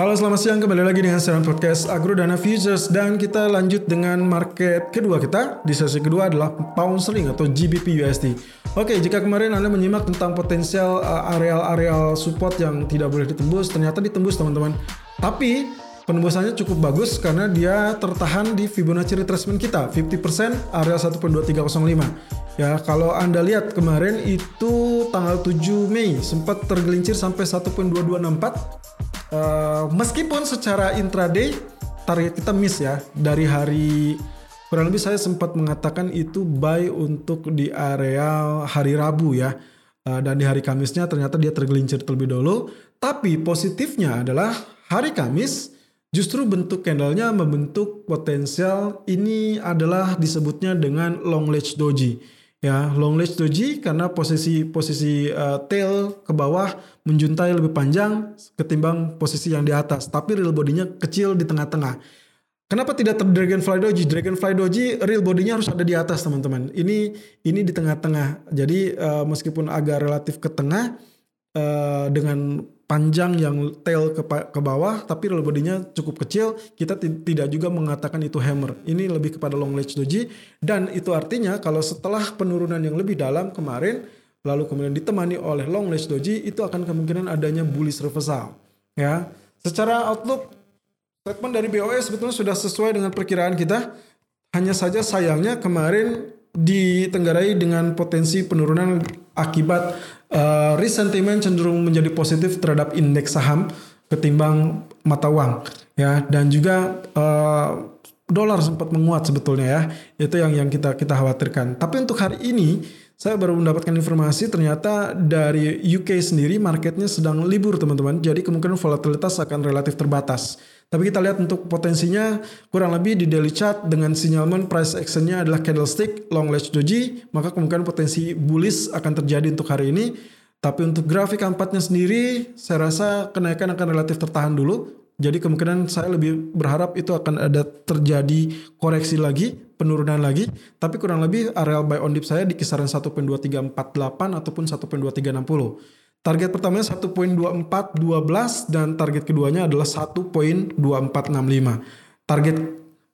Halo selamat siang kembali lagi dengan siaran podcast Agro Dana Futures dan kita lanjut dengan market kedua kita di sesi kedua adalah pound sterling atau GBP USD. Oke jika kemarin anda menyimak tentang potensial uh, areal-areal support yang tidak boleh ditembus ternyata ditembus teman-teman. Tapi penembusannya cukup bagus karena dia tertahan di Fibonacci retracement kita 50% area 1.2305. Ya kalau anda lihat kemarin itu tanggal 7 Mei sempat tergelincir sampai 1.2264 Uh, meskipun secara intraday target kita miss ya dari hari kurang lebih saya sempat mengatakan itu buy untuk di area hari Rabu ya. Uh, dan di hari Kamisnya ternyata dia tergelincir terlebih dahulu. Tapi positifnya adalah hari Kamis justru bentuk candlenya membentuk potensial ini adalah disebutnya dengan long ledge doji ya long ledge doji karena posisi posisi uh, tail ke bawah menjuntai lebih panjang ketimbang posisi yang di atas tapi real bodinya kecil di tengah-tengah. Kenapa tidak ter dragonfly doji dragonfly doji real bodinya harus ada di atas teman-teman. Ini ini di tengah-tengah. Jadi uh, meskipun agak relatif ke tengah uh, dengan panjang yang tail ke, ke bawah tapi real bodinya cukup kecil kita tidak juga mengatakan itu hammer. Ini lebih kepada long ledge doji. Dan itu artinya kalau setelah penurunan yang lebih dalam kemarin lalu kemudian ditemani oleh long ledge doji itu akan kemungkinan adanya bullish reversal ya. Secara outlook statement dari BOS sebetulnya sudah sesuai dengan perkiraan kita. Hanya saja sayangnya kemarin ditenggarai dengan potensi penurunan akibat uh, risk cenderung menjadi positif terhadap indeks saham ketimbang mata uang ya. Dan juga uh, dolar sempat menguat sebetulnya ya. Itu yang yang kita kita khawatirkan. Tapi untuk hari ini saya baru mendapatkan informasi ternyata dari UK sendiri marketnya sedang libur teman-teman. Jadi kemungkinan volatilitas akan relatif terbatas tapi kita lihat untuk potensinya kurang lebih di daily chart dengan sinyalmen price actionnya adalah candlestick long ledge doji, maka kemungkinan potensi bullish akan terjadi untuk hari ini. Tapi untuk grafik keempatnya sendiri, saya rasa kenaikan akan relatif tertahan dulu. Jadi kemungkinan saya lebih berharap itu akan ada terjadi koreksi lagi, penurunan lagi. Tapi kurang lebih areal buy on dip saya di kisaran 1.2348 ataupun 1.2360. Target pertamanya 1.2412 dan target keduanya adalah 1.2465. Target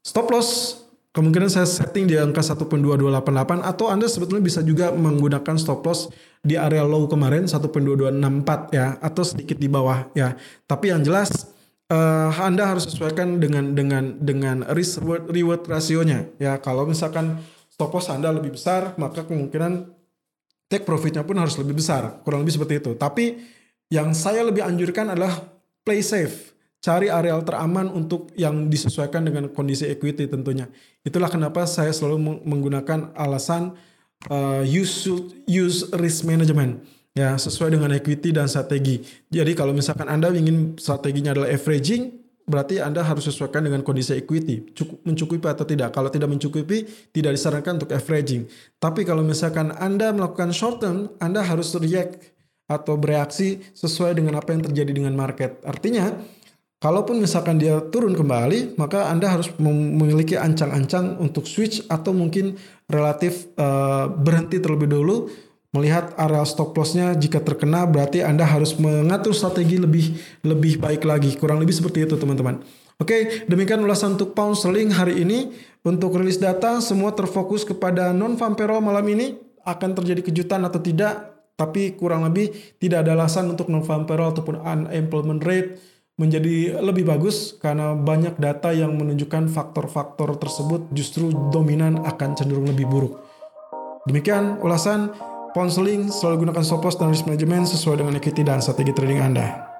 stop loss kemungkinan saya setting di angka 1.2288 atau Anda sebetulnya bisa juga menggunakan stop loss di area low kemarin 1.2264 ya atau sedikit di bawah ya. Tapi yang jelas uh, Anda harus sesuaikan dengan dengan dengan risk reward, reward rasionya ya. Kalau misalkan stop loss Anda lebih besar, maka kemungkinan take profitnya pun harus lebih besar, kurang lebih seperti itu. Tapi yang saya lebih anjurkan adalah play safe, cari areal teraman untuk yang disesuaikan dengan kondisi equity tentunya. Itulah kenapa saya selalu menggunakan alasan uh, use use risk management ya sesuai dengan equity dan strategi. Jadi kalau misalkan Anda ingin strateginya adalah averaging, berarti Anda harus sesuaikan dengan kondisi equity, cukup mencukupi atau tidak. Kalau tidak mencukupi, tidak disarankan untuk averaging. Tapi kalau misalkan Anda melakukan short term, Anda harus react atau bereaksi sesuai dengan apa yang terjadi dengan market. Artinya, kalaupun misalkan dia turun kembali, maka Anda harus memiliki ancang-ancang untuk switch atau mungkin relatif uh, berhenti terlebih dulu melihat area stop lossnya jika terkena berarti Anda harus mengatur strategi lebih lebih baik lagi. Kurang lebih seperti itu teman-teman. Oke, demikian ulasan untuk pound sterling hari ini. Untuk rilis data semua terfokus kepada non farm payroll malam ini akan terjadi kejutan atau tidak, tapi kurang lebih tidak ada alasan untuk non farm payroll ataupun unemployment rate menjadi lebih bagus karena banyak data yang menunjukkan faktor-faktor tersebut justru dominan akan cenderung lebih buruk. Demikian ulasan Ponseling selalu gunakan stop loss dan risk management sesuai dengan equity dan strategi trading Anda.